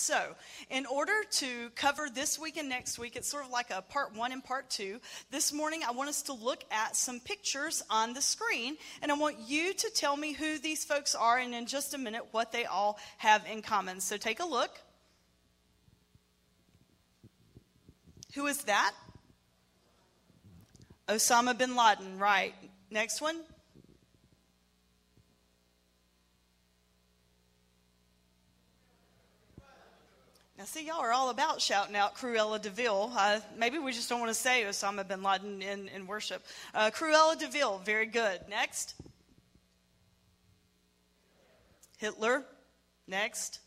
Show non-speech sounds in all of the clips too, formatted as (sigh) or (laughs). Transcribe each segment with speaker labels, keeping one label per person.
Speaker 1: So, in order to cover this week and next week, it's sort of like a part one and part two. This morning, I want us to look at some pictures on the screen, and I want you to tell me who these folks are, and in just a minute, what they all have in common. So, take a look. Who is that? Osama bin Laden, right. Next one. Now, see, y'all are all about shouting out Cruella de Vil. Uh, maybe we just don't want to say Osama bin Laden in, in worship. Uh, Cruella de Vil, very good. Next. Hitler. Next.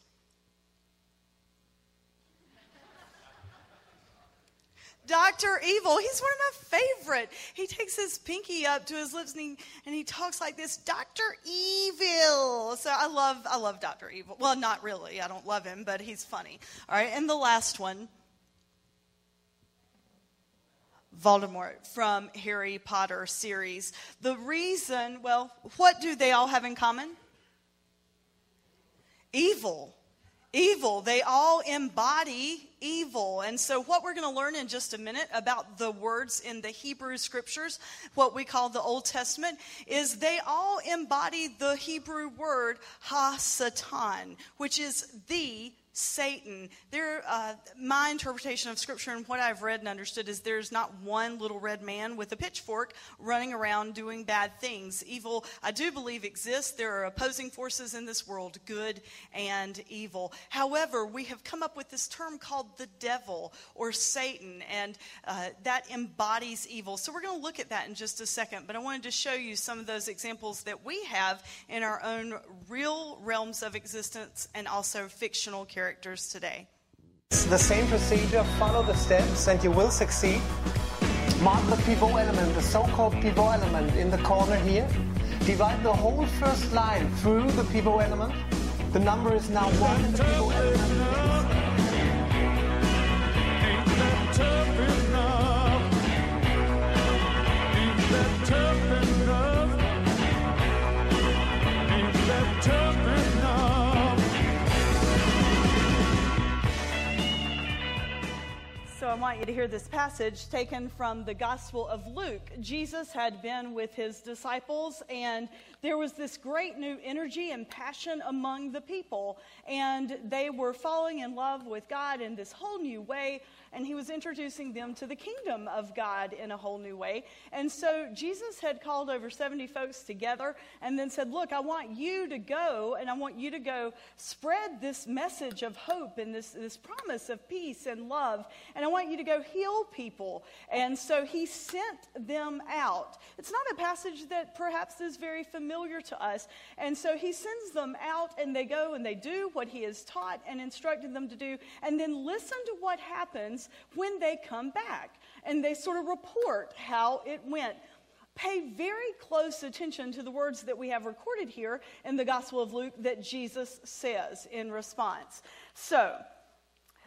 Speaker 1: Dr. Evil, he's one of my favorite. He takes his pinky up to his lips and he, and he talks like this, Dr. Evil. So I love, I love Dr. Evil. Well, not really. I don't love him, but he's funny. All right, and the last one. Voldemort from Harry Potter series. The reason, well, what do they all have in common? Evil evil. They all embody evil. And so, what we're going to learn in just a minute about the words in the Hebrew scriptures, what we call the Old Testament, is they all embody the Hebrew word ha satan, which is the Satan. There, uh, my interpretation of Scripture and what I've read and understood is there's not one little red man with a pitchfork running around doing bad things. Evil, I do believe, exists. There are opposing forces in this world, good and evil. However, we have come up with this term called the devil or Satan, and uh, that embodies evil. So we're going to look at that in just a second. But I wanted to show you some of those examples that we have in our own real realms of existence and also fictional characters characters today.
Speaker 2: It's the same procedure, follow the steps, and you will succeed. Mark the pivot element, the so-called pivot element in the corner here. Divide the whole first line through the pivot element. The number is now one in the pivot element.
Speaker 1: I want you to hear this passage taken from the Gospel of Luke. Jesus had been with his disciples, and there was this great new energy and passion among the people. And they were falling in love with God in this whole new way and he was introducing them to the kingdom of God in a whole new way. And so Jesus had called over 70 folks together and then said, Look, I want you to go, and I want you to go spread this message of hope and this, this promise of peace and love, and I want you to go heal people. And so he sent them out. It's not a passage that perhaps is very familiar to us. And so he sends them out, and they go and they do what he has taught and instructed them to do, and then listen to what happens when they come back. And they sort of report how it went. Pay very close attention to the words that we have recorded here in the Gospel of Luke that Jesus says in response. So,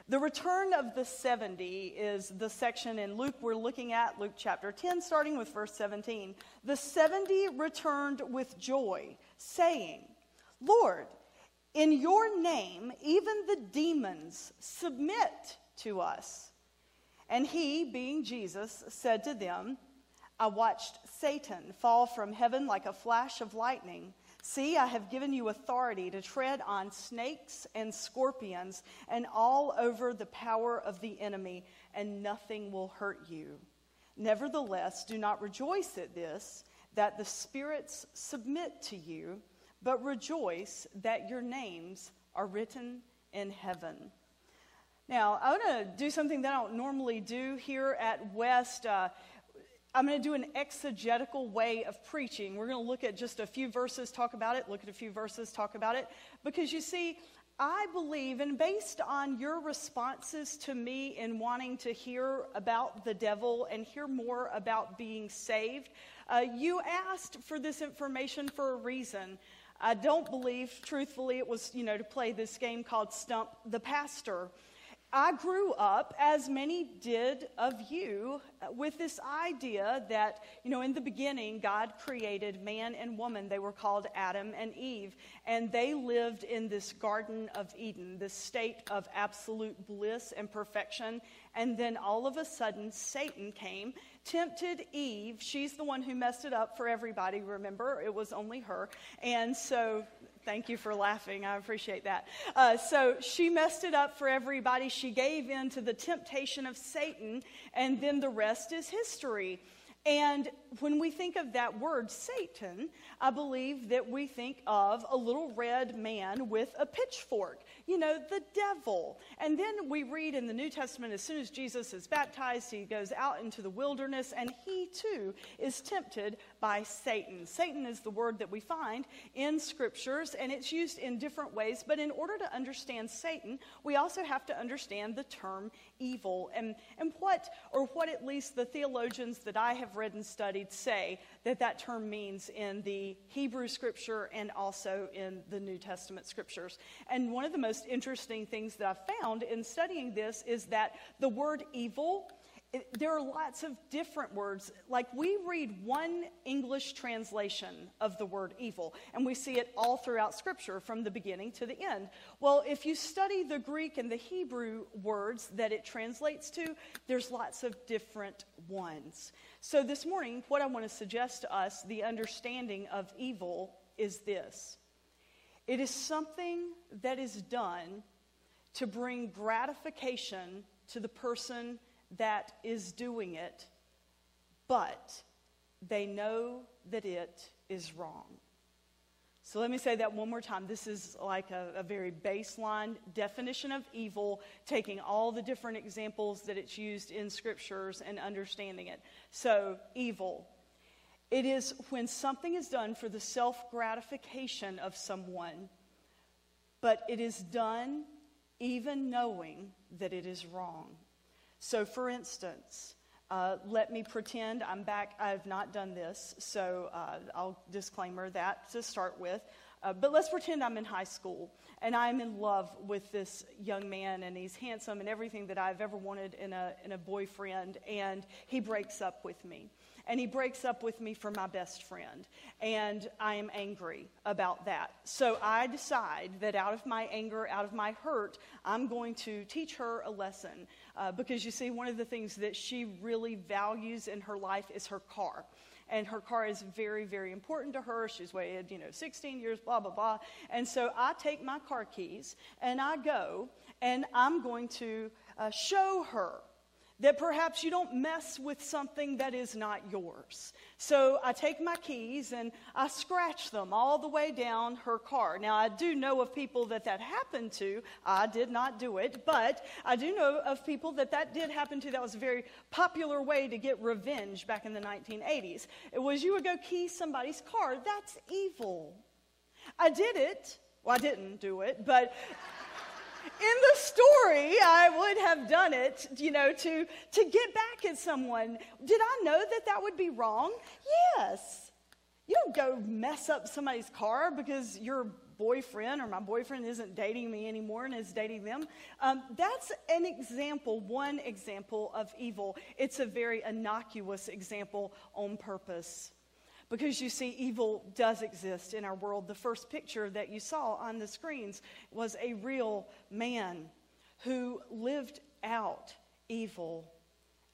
Speaker 1: the return of the 70 is the section in Luke we're looking at, Luke chapter 10, starting with verse 17. The 70 returned with joy, saying, Lord, in your name, even the demons submit to us. And he, being Jesus, said to them, I watched Satan fall from heaven like a flash of lightning. See, I have given you authority to tread on snakes and scorpions and all over the power of the enemy, and nothing will hurt you. Nevertheless, do not rejoice at this, that the spirits submit to you, but rejoice that your names are written in heaven. Now, I want to do something that I don't normally do here at West. Uh, I'm going to do an exegetical way of preaching. We're going to look at just a few verses, talk about it, look at a few verses, talk about it. Because you see, I believe, and based on your responses to me in wanting to hear about the devil and hear more about being saved, uh, you asked for this information for a reason. I don't believe, truthfully, it was, you know, to play this game called Stump the Pastor. I grew up, as many did of you, with this idea that, you know, in the beginning, God created man and woman. They were called Adam and Eve. And they lived in this Garden of Eden, this state of absolute bliss and perfection. And then all of a sudden, Satan came, tempted Eve. She's the one who messed it up for everybody, remember? It was only her. And so Thank you for laughing. I appreciate that. Uh, so she messed it up for everybody. She gave in to the temptation of Satan, and then the rest is history. And when we think of that word, Satan, I believe that we think of a little red man with a pitchfork you know, the devil. And then we read in the New Testament, as soon as Jesus is baptized, he goes out into the wilderness and he too is tempted by Satan. Satan is the word that we find in scriptures and it's used in different ways. But in order to understand Satan, we also have to understand the term evil and, and what, or what at least the theologians that I have read and studied say that that term means in the Hebrew scripture and also in the New Testament scriptures. And one of the most interesting things that I've found in studying this is that the word evil there are lots of different words. Like we read one English translation of the word evil, and we see it all throughout Scripture from the beginning to the end. Well, if you study the Greek and the Hebrew words that it translates to, there's lots of different ones. So this morning, what I want to suggest to us, the understanding of evil, is this it is something that is done to bring gratification to the person that is doing it, but they know that it is wrong. So let me say that one more time. This is like a, a, very baseline definition of evil, taking all the different examples that it's used in scriptures and understanding it. So, evil. It is when something is done for the self gratification of someone, but it is done even knowing that it is wrong. So, for instance, uh, let me pretend I'm back. I've not done this, so uh, I'll disclaimer that to start with. Uh, but let's pretend I'm in high school and I'm in love with this young man and he's handsome and everything that I've ever wanted in a, in a boyfriend, and he breaks up with me and he breaks up with me for my best friend. And I am angry about that. So I decide that out of my anger, out of my hurt, I'm going to teach her a lesson. Uh, because you see, one of the things that she really values in her life is her car and her car is very, very important to her. She's waited, you know, 16 years, blah, blah, blah. And so I take my car keys and I go and I'm going to uh, show her that perhaps you don't mess with something that is not yours. So I take my keys and I scratch them all the way down her car. Now, I do know of people that that happened to. I did not do it, but I do know of people that that did happen to. That was a very popular way to get revenge back in the 1980s. It was you would go key somebody's car. That's evil. I did it. Well, I didn't do it, but in the story, I would have done it, you know, to, to get back at someone. Did I know that that would be wrong? Yes. You don't go mess up somebody's car because your boyfriend or my boyfriend isn't dating me anymore and is dating them. Um, that's an example, one example of evil. It's a very innocuous example on purpose. Because you see, evil does exist in our world. The first picture that you saw on the screens was a real man who lived out evil.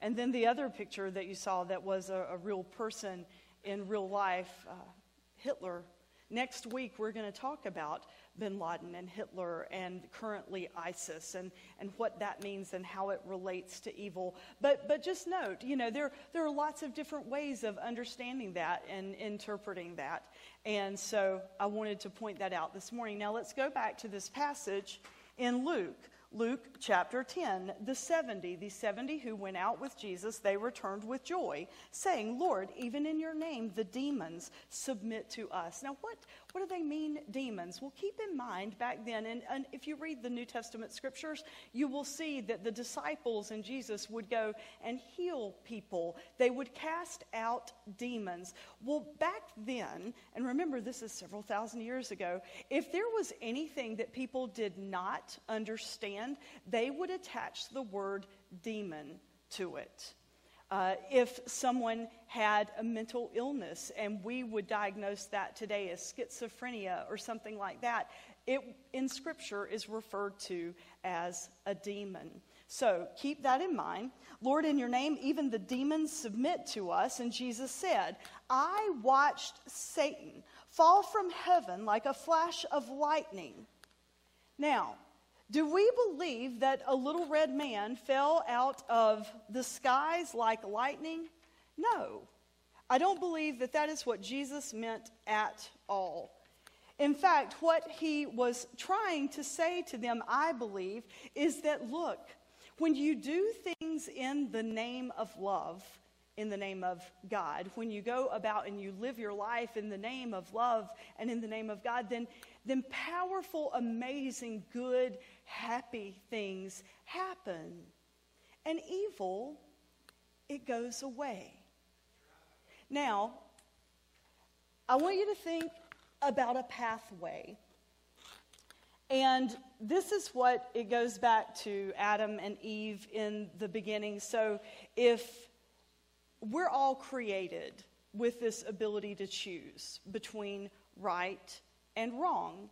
Speaker 1: And then the other picture that you saw that was a, a real person in real life, uh, Hitler. Next week, we're going to talk about bin Laden and Hitler and currently ISIS and, and what that means and how it relates to evil. But, but just note, you know, there, there are lots of different ways of understanding that and interpreting that. And so I wanted to point that out this morning. Now let's go back to this passage in Luke. Luke chapter 10, the 70, the 70 who went out with Jesus, they returned with joy, saying, Lord, even in your name the demons submit to us. Now, what, What do they mean, demons? Well, keep in mind back then, and, and, if you read the New Testament scriptures, you will see that the disciples and Jesus would go and heal people. They would cast out demons. Well, back then, and remember this is several thousand years ago, if there was anything that people did not understand, they would attach the word demon to it. Uh, if someone had a mental illness and we would diagnose that today as schizophrenia or something like that, it in Scripture is referred to as a demon. So keep that in mind. Lord, in your name, even the demons submit to us. And Jesus said, I watched Satan fall from heaven like a flash of lightning. Now, do we believe that a little red man fell out of the skies like lightning? No. I don't believe that that is what Jesus meant at all. In fact, what he was trying to say to them, I believe, is that look, when you do things in the name of love, in the name of God, when you go about and you live your life in the name of love and in the name of God, then, then powerful, amazing, good, happy things happen. And evil, it goes away. Now, I want you to think about a pathway. And this is what it goes back to Adam and Eve in the beginning. So if we're all created with this ability to choose between right and wrong.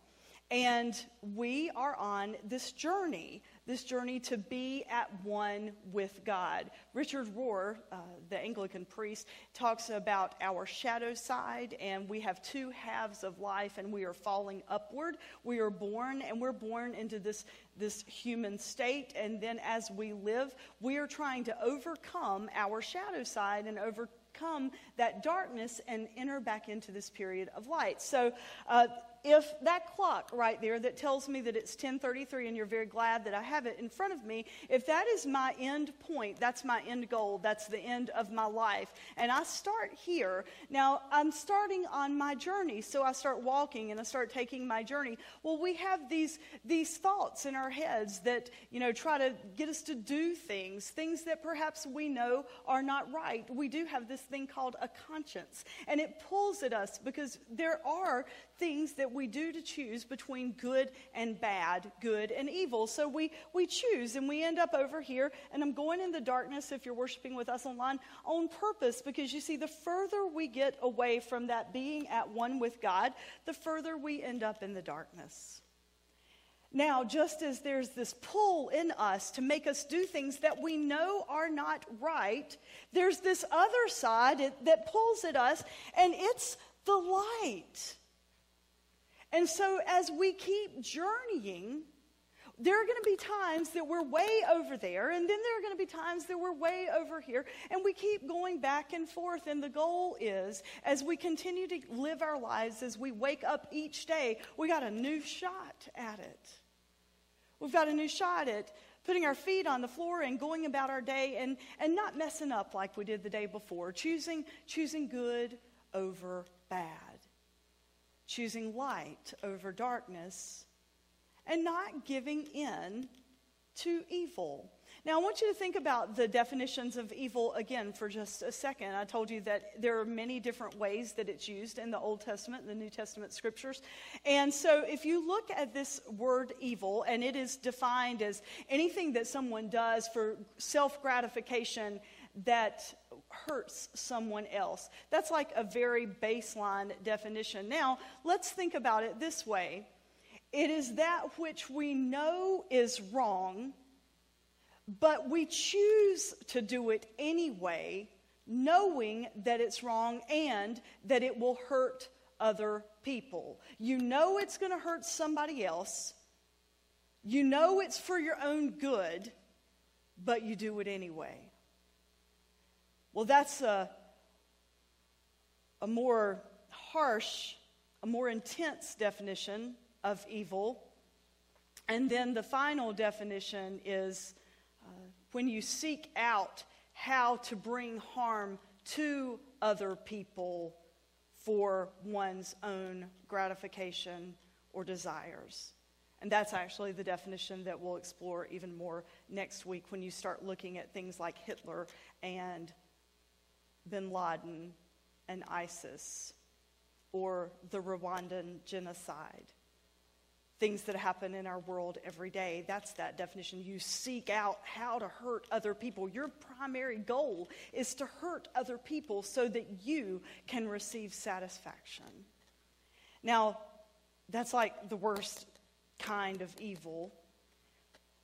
Speaker 1: And we are on this journey, this journey to be at one with God. Richard Rohr, uh, the Anglican priest, talks about our shadow side, and we have two halves of life, and we are falling upward. We are born, and we're born into this, this human state, and then as we live, we are trying to overcome our shadow side and overcome that darkness and enter back into this period of light. So, uh, if that clock right there that tells me that it's 1033 and you're very glad that I have it in front of me, if that is my end point, that's my end goal, that's the end of my life, and I start here, now I'm starting on my journey, so I start walking and I start taking my journey. Well, we have these, these thoughts in our heads that, you know, try to get us to do things, things that perhaps we know are not right. We do have this thing called a conscience, and it pulls at us because there are things that we do to choose between good and bad, good and evil. So we, we choose and we end up over here. And I'm going in the darkness if you're worshiping with us online on purpose because you see, the further we get away from that being at one with God, the further we end up in the darkness. Now, just as there's this pull in us to make us do things that we know are not right, there's this other side that pulls at us, and it's the light. And so, as we keep journeying, there are going to be times that we're way over there, and then there are going to be times that we're way over here, and we keep going back and forth. And the goal is, as we continue to live our lives, as we wake up each day, we got a new shot at it. We've got a new shot at putting our feet on the floor and going about our day and, and not messing up like we did the day before, choosing, choosing good over bad choosing light over darkness, and not giving in to evil. Now, I want you to think about the definitions of evil again for just a second. I told you that there are many different ways that it's used in the Old Testament the New Testament scriptures. And so, if you look at this word evil, and it is defined as anything that someone does for self gratification that hurts someone else. That's like a very baseline definition. Now, let's think about it this way it is that which we know is wrong, but we choose to do it anyway, knowing that it's wrong and that it will hurt other people. You know it's going to hurt somebody else. You know it's for your own good, but you do it anyway. Well, that's a, a more harsh, a more intense definition of evil. And then the final definition is uh, when you seek out how to bring harm to other people for one's own gratification or desires. And that's actually the definition that we'll explore even more next week when you start looking at things like Hitler and bin Laden and ISIS or the Rwandan genocide. Things that happen in our world every day. That's that definition. You seek out how to hurt other people. Your primary goal is to hurt other people so that you can receive satisfaction. Now, that's like the worst kind of evil.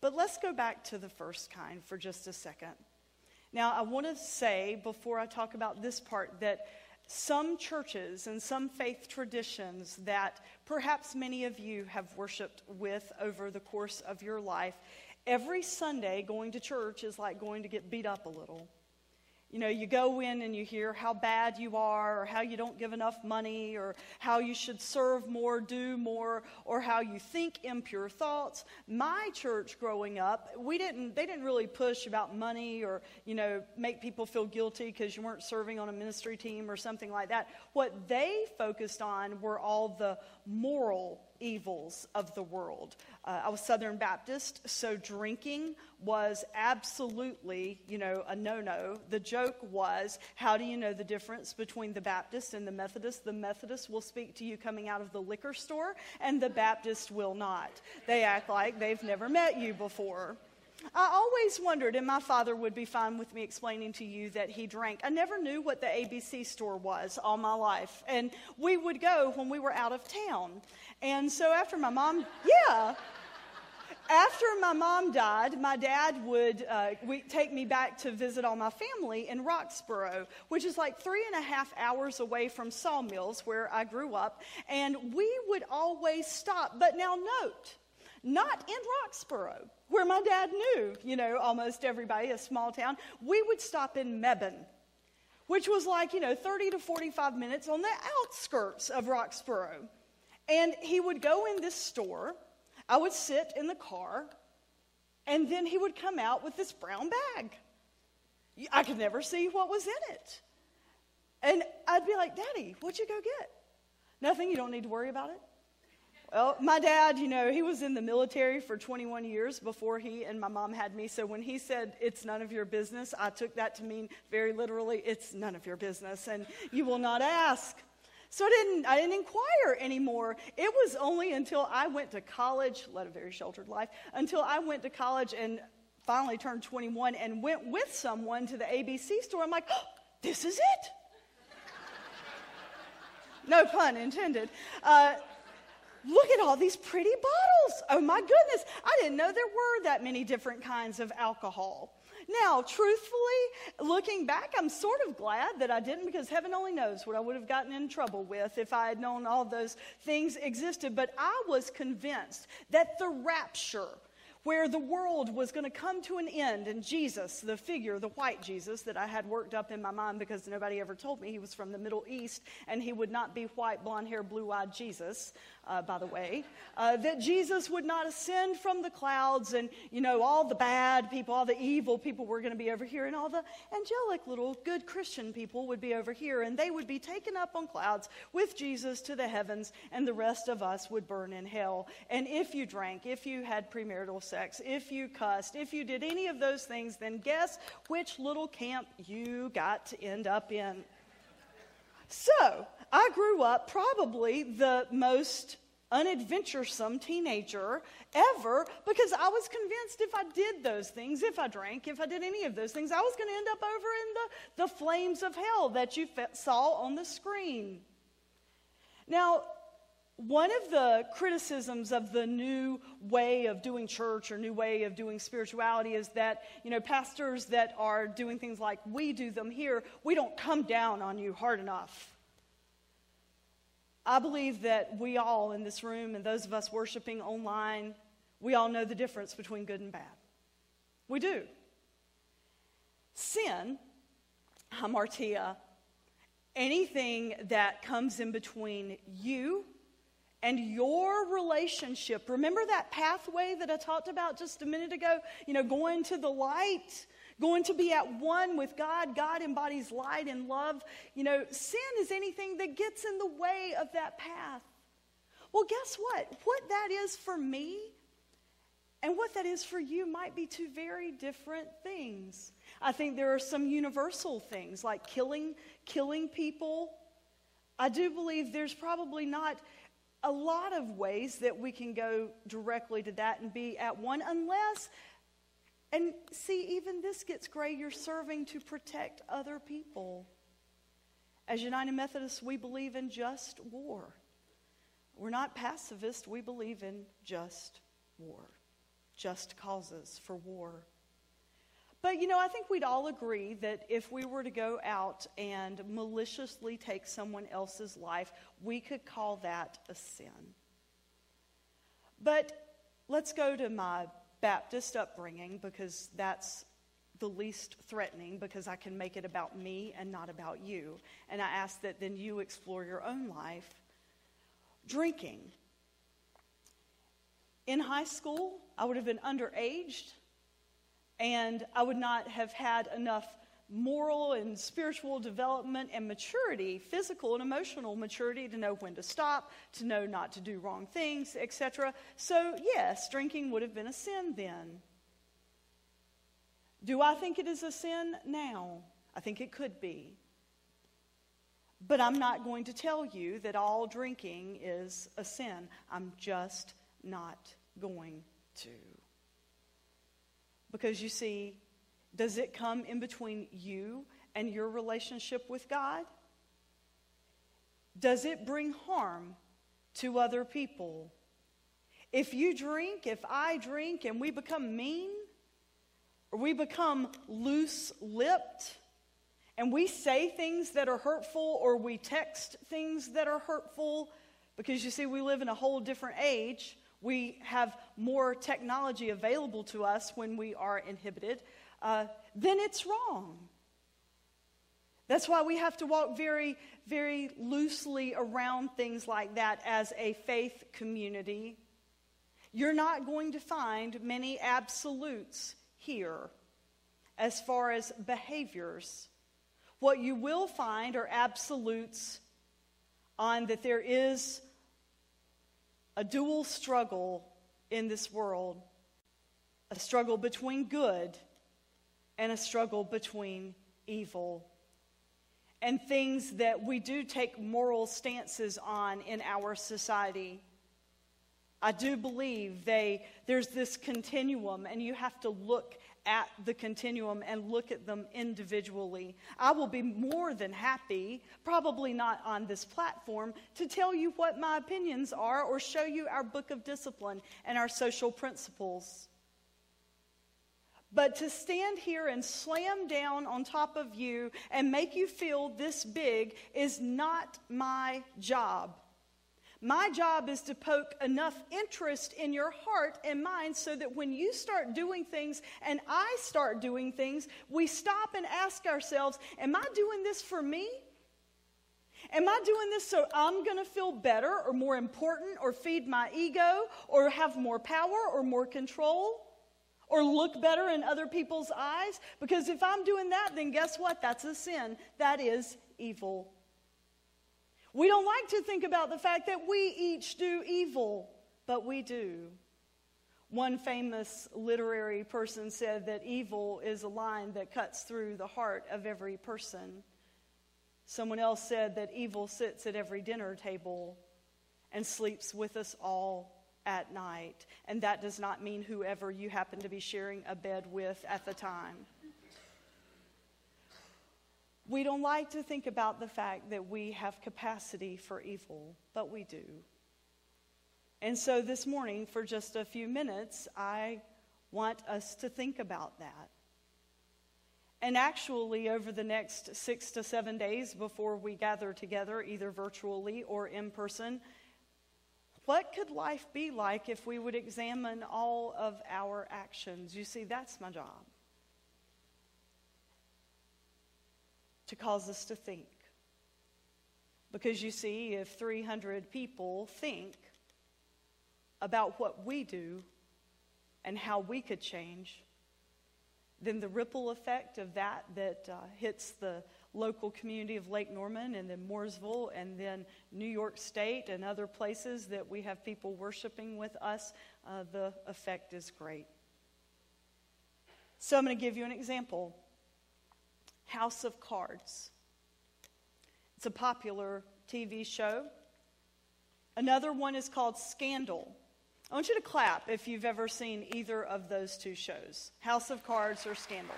Speaker 1: But let's go back to the first kind for just a second. Now, I want to say before I talk about this part that some churches and some faith traditions that perhaps many of you have worshiped with over the course of your life, every Sunday going to church is like going to get beat up a little. You know, you go in and you hear how bad you are, or how you don't give enough money, or how you should serve more, do more, or how you think impure thoughts. My church growing up, we didn't, they didn't really push about money or, you know, make people feel guilty because you weren't serving on a ministry team or something like that. What they focused on were all the moral evils of the world. Uh, I was Southern Baptist, so drinking was absolutely, you know, a no-no. The joke was, how do you know the difference between the Baptist and the Methodist? The Methodist will speak to you coming out of the liquor store, and the Baptist will not. They act like they've never met you before. I always wondered, and my father would be fine with me explaining to you that he drank. I never knew what the ABC store was all my life. And we would go when we were out of town. And so after my mom, yeah. After my mom died, my dad would uh, take me back to visit all my family in Roxboro, which is like three and a half hours away from Sawmills, where I grew up. And we would always stop. But now, note, not in Roxboro where my dad knew, you know, almost everybody, a small town, we would stop in Mebane, which was like, you know, 30 to 45 minutes on the outskirts of Roxboro. And he would go in this store. I would sit in the car, and then he would come out with this brown bag. I could never see what was in it. And I'd be like, Daddy, what'd you go get? Nothing, you don't need to worry about it. Well, my dad, you know, he was in the military for 21 years before he and my mom had me. So when he said, it's none of your business, I took that to mean very literally, it's none of your business and you will not ask. So I didn't, I didn't inquire anymore. It was only until I went to college, led a very sheltered life, until I went to college and finally turned 21 and went with someone to the ABC store. I'm like, oh, this is it. (laughs) no pun intended. Uh, Look at all these pretty bottles. Oh my goodness. I didn't know there were that many different kinds of alcohol. Now, truthfully, looking back, I'm sort of glad that I didn't because heaven only knows what I would have gotten in trouble with if I had known all those things existed. But I was convinced that the rapture where the world was going to come to an end, and Jesus, the figure, the white Jesus that I had worked up in my mind because nobody ever told me he was from the Middle East and he would not be white, blonde hair, blue eyed Jesus, uh, by the way, uh, that Jesus would not ascend from the clouds and, you know, all the bad people, all the evil people were going to be over here, and all the angelic little good Christian people would be over here, and they would be taken up on clouds with Jesus to the heavens, and the rest of us would burn in hell. And if you drank, if you had premarital sex, if you cussed, if you did any of those things, then guess which little camp you got to end up in. So, I grew up probably the most unadventuresome teenager ever because I was convinced if I did those things, if I drank, if I did any of those things, I was going to end up over in the, the flames of hell that you saw on the screen. Now, one of the criticisms of the new way of doing church or new way of doing spirituality is that, you know, pastors that are doing things like we do them here, we don't come down on you hard enough. I believe that we all in this room and those of us worshiping online, we all know the difference between good and bad. We do. Sin, hamartia, anything that comes in between you and your relationship. Remember that pathway that I talked about just a minute ago? You know, going to the light, going to be at one with God. God embodies light and love. You know, sin is anything that gets in the way of that path. Well, guess what? What that is for me and what that is for you might be two very different things. I think there are some universal things like killing killing people. I do believe there's probably not a lot of ways that we can go directly to that and be at one, unless, and see, even this gets gray, you're serving to protect other people. As United Methodists, we believe in just war. We're not pacifists, we believe in just war, just causes for war. But you know, I think we'd all agree that if we were to go out and maliciously take someone else's life, we could call that a sin. But let's go to my Baptist upbringing because that's the least threatening because I can make it about me and not about you. And I ask that then you explore your own life. Drinking. In high school, I would have been underaged and I would not have had enough moral and spiritual development and maturity, physical and emotional maturity, to know when to stop, to know not to do wrong things, etc. So, yes, drinking would have been a sin then. Do I think it is a sin now? I think it could be. But I'm not going to tell you that all drinking is a sin. I'm just not going to. Because you see, does it come in between you and your relationship with God? Does it bring harm to other people? If you drink, if I drink, and we become mean, or we become loose lipped, and we say things that are hurtful, or we text things that are hurtful, because you see, we live in a whole different age we have more technology available to us when we are inhibited, uh, then it's wrong. That's why we have to walk very, very loosely around things like that as a faith community. You're not going to find many absolutes here as far as behaviors. What you will find are absolutes on that there is a dual struggle in this world a struggle between good and a struggle between evil. And things that we do take moral stances on in our society. I do believe they, there's this continuum, and you have to look at the continuum and look at them individually. I will be more than happy, probably not on this platform, to tell you what my opinions are or show you our book of discipline and our social principles. But to stand here and slam down on top of you and make you feel this big is not my job. My job is to poke enough interest in your heart and mind so that when you start doing things and I start doing things, we stop and ask ourselves, Am I doing this for me? Am I doing this so I'm going to feel better or more important or feed my ego or have more power or more control or look better in other people's eyes? Because if I'm doing that, then guess what? That's a sin. That is evil. We don't like to think about the fact that we each do evil, but we do. One famous literary person said that evil is a line that cuts through the heart of every person. Someone else said that evil sits at every dinner table and sleeps with us all at night. And that does not mean whoever you happen to be sharing a bed with at the time. We don't like to think about the fact that we have capacity for evil, but we do. And so this morning, for just a few minutes, I want us to think about that. And actually, over the next six to seven days before we gather together, either virtually or in person, what could life be like if we would examine all of our actions? You see, that's my job. To cause us to think. Because you see, if 300 people think about what we do and how we could change, then the ripple effect of that that uh, hits the local community of Lake Norman and then Mooresville and then New York State and other places that we have people worshiping with us, uh, the effect is great. So I'm going to give you an example House of Cards. It's a popular TV show. Another one is called Scandal. I want you to clap if you've ever seen either of those two shows House of Cards or Scandal.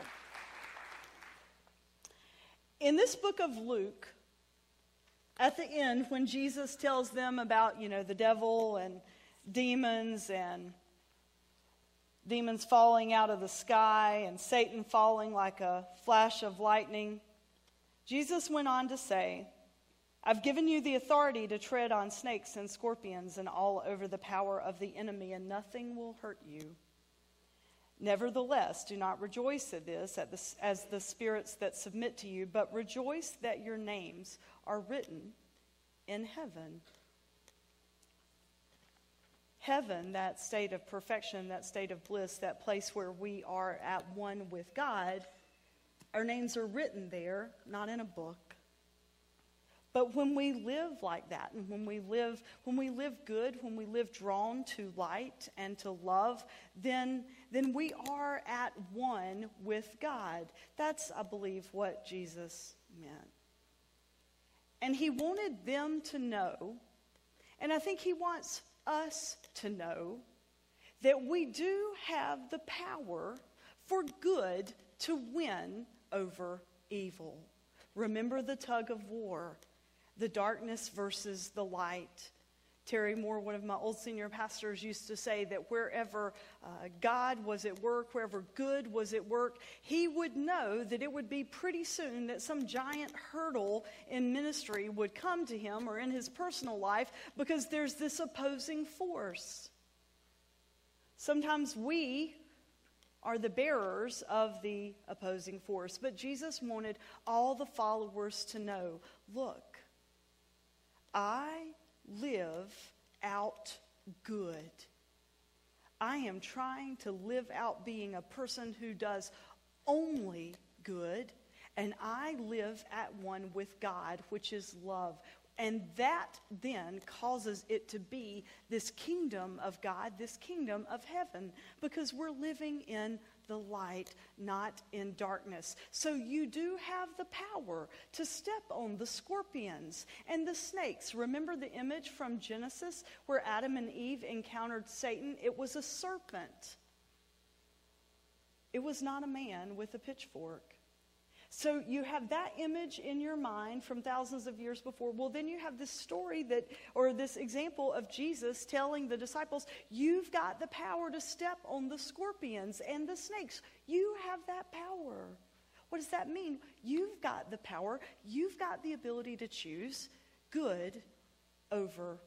Speaker 1: In this book of Luke, at the end, when Jesus tells them about, you know, the devil and demons and demons falling out of the sky and Satan falling like a flash of lightning, Jesus went on to say, I've given you the authority to tread on snakes and scorpions and all over the power of the enemy, and nothing will hurt you. Nevertheless, do not rejoice at this as the spirits that submit to you, but rejoice that your names are written in heaven. Heaven, that state of perfection, that state of bliss, that place where we are at one with God, our names are written there, not in a book. But when we live like that, and when we live, when we live good, when we live drawn to light and to love, then, then we are at one with God. That's, I believe, what Jesus meant. And he wanted them to know, and I think he wants us to know, that we do have the power for good to win over evil. Remember the tug of war the darkness versus the light. Terry Moore, one of my old senior pastors, used to say that wherever uh, God was at work, wherever good was at work, he would know that it would be pretty soon that some giant hurdle in ministry would come to him or in his personal life because there's this opposing force. Sometimes we are the bearers of the opposing force, but Jesus wanted all the followers to know look, I live out good. I am trying to live out being a person who does only good, and I live at one with God, which is love. And that then causes it to be this kingdom of God, this kingdom of heaven, because we're living in the light, not in darkness. So you do have the power to step on the scorpions and the snakes. Remember the image from Genesis where Adam and Eve encountered Satan? It was a serpent, it was not a man with a pitchfork. So you have that image in your mind from thousands of years before. Well, then you have this story that, or this example of Jesus telling the disciples, You've got the power to step on the scorpions and the snakes. You have that power. What does that mean? You've got the power, you've got the ability to choose good over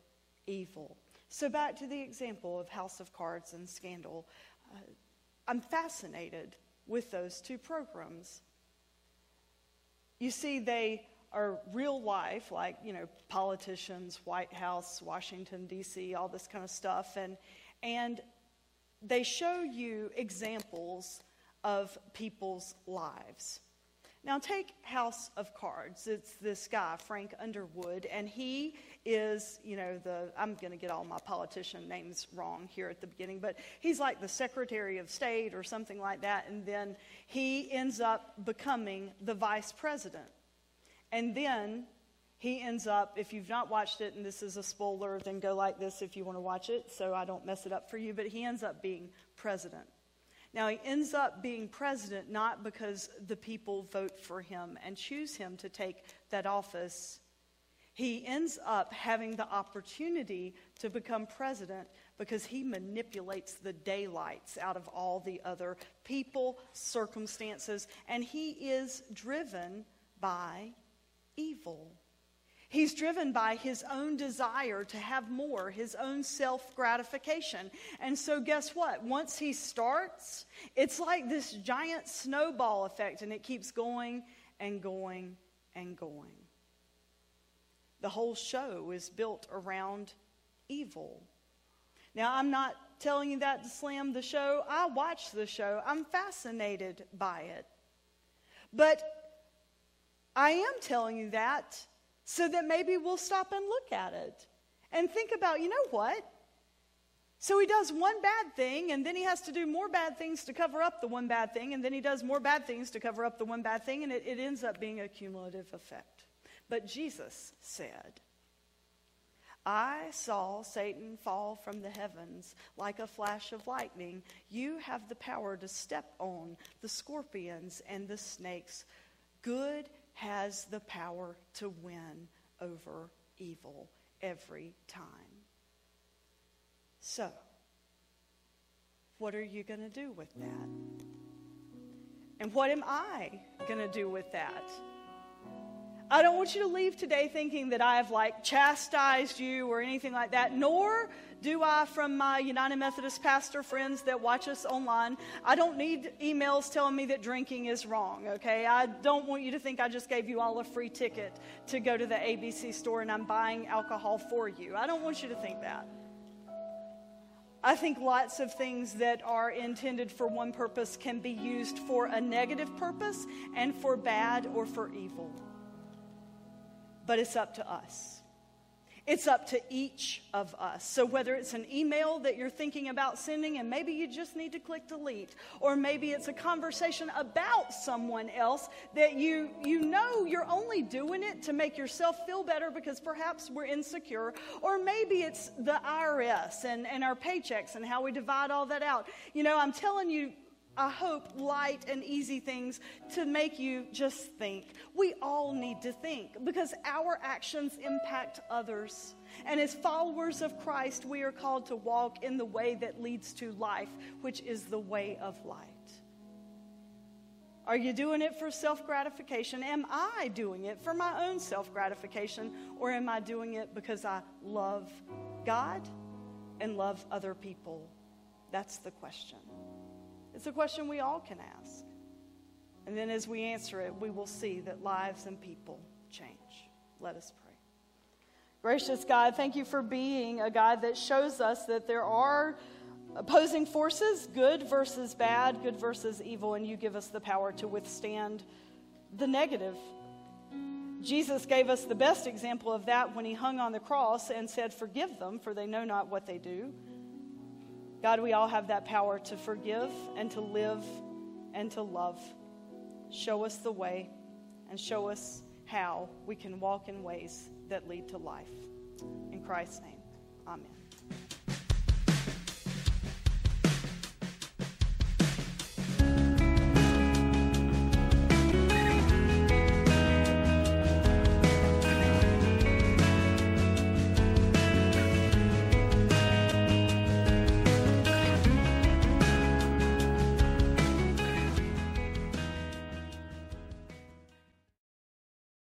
Speaker 1: evil. So, back to the example of House of Cards and Scandal. Uh, I'm fascinated with those two programs. You see, they are real life, like, you know, politicians, White House, Washington, D.C., all this kind of stuff. And, and they show you examples of people's lives. Now, take House of Cards. It's this guy, Frank Underwood, and he is, you know, the, I'm going to get all my politician names wrong here at the beginning, but he's like the Secretary of State or something like that, and then he ends up becoming the Vice President. And then he ends up, if you've not watched it, and this is a spoiler, then go like this if you want to watch it so I don't mess it up for you, but he ends up being president. Now, he ends up being president not because the people vote for him and choose him to take that office. He ends up having the opportunity to become president because he manipulates the daylights out of all the other people, circumstances, and he is driven by evil. He's driven by his own desire to have more, his own self gratification. And so, guess what? Once he starts, it's like this giant snowball effect, and it keeps going and going and going. The whole show is built around evil. Now, I'm not telling you that to slam the show. I watch the show, I'm fascinated by it. But I am telling you that so that maybe we'll stop and look at it and think about, you know what? So he does one bad thing, and then he has to do more bad things to cover up the one bad thing, and then he does more bad things to cover up the one bad thing, and it, it ends up being a cumulative effect. But Jesus said, I saw Satan fall from the heavens like a flash of lightning. You have the power to step on the scorpions and the snakes. Good has the power to win over evil every time. So, what are you going to do with that? And what am I going to do with that? I don't want you to leave today thinking that I have like chastised you or anything like that, nor do I from my United Methodist pastor friends that watch us online. I don't need emails telling me that drinking is wrong, okay? I don't want you to think I just gave you all a free ticket to go to the ABC store and I'm buying alcohol for you. I don't want you to think that. I think lots of things that are intended for one purpose can be used for a negative purpose and for bad or for evil. But it's up to us. It's up to each of us. So, whether it's an email that you're thinking about sending and maybe you just need to click delete, or maybe it's a conversation about someone else that you, you know you're only doing it to make yourself feel better because perhaps we're insecure, or maybe it's the IRS and, and our paychecks and how we divide all that out. You know, I'm telling you, I hope, light and easy things to make you just think. We all need to think because our actions impact others. And as followers of Christ, we are called to walk in the way that leads to life, which is the way of light. Are you doing it for self gratification? Am I doing it for my own self gratification? Or am I doing it because I love God and love other people? That's the question. It's a question we all can ask. And then as we answer it, we will see that lives and people change. Let us pray. Gracious God, thank you for being a God that shows us that there are opposing forces, good versus bad, good versus evil, and you give us the power to withstand the negative. Jesus gave us the best example of that when he hung on the cross and said, Forgive them, for they know not what they do. God, we all have that power to forgive and to live and to love. Show us the way and show us how we can walk in ways that lead to life. In Christ's name, amen.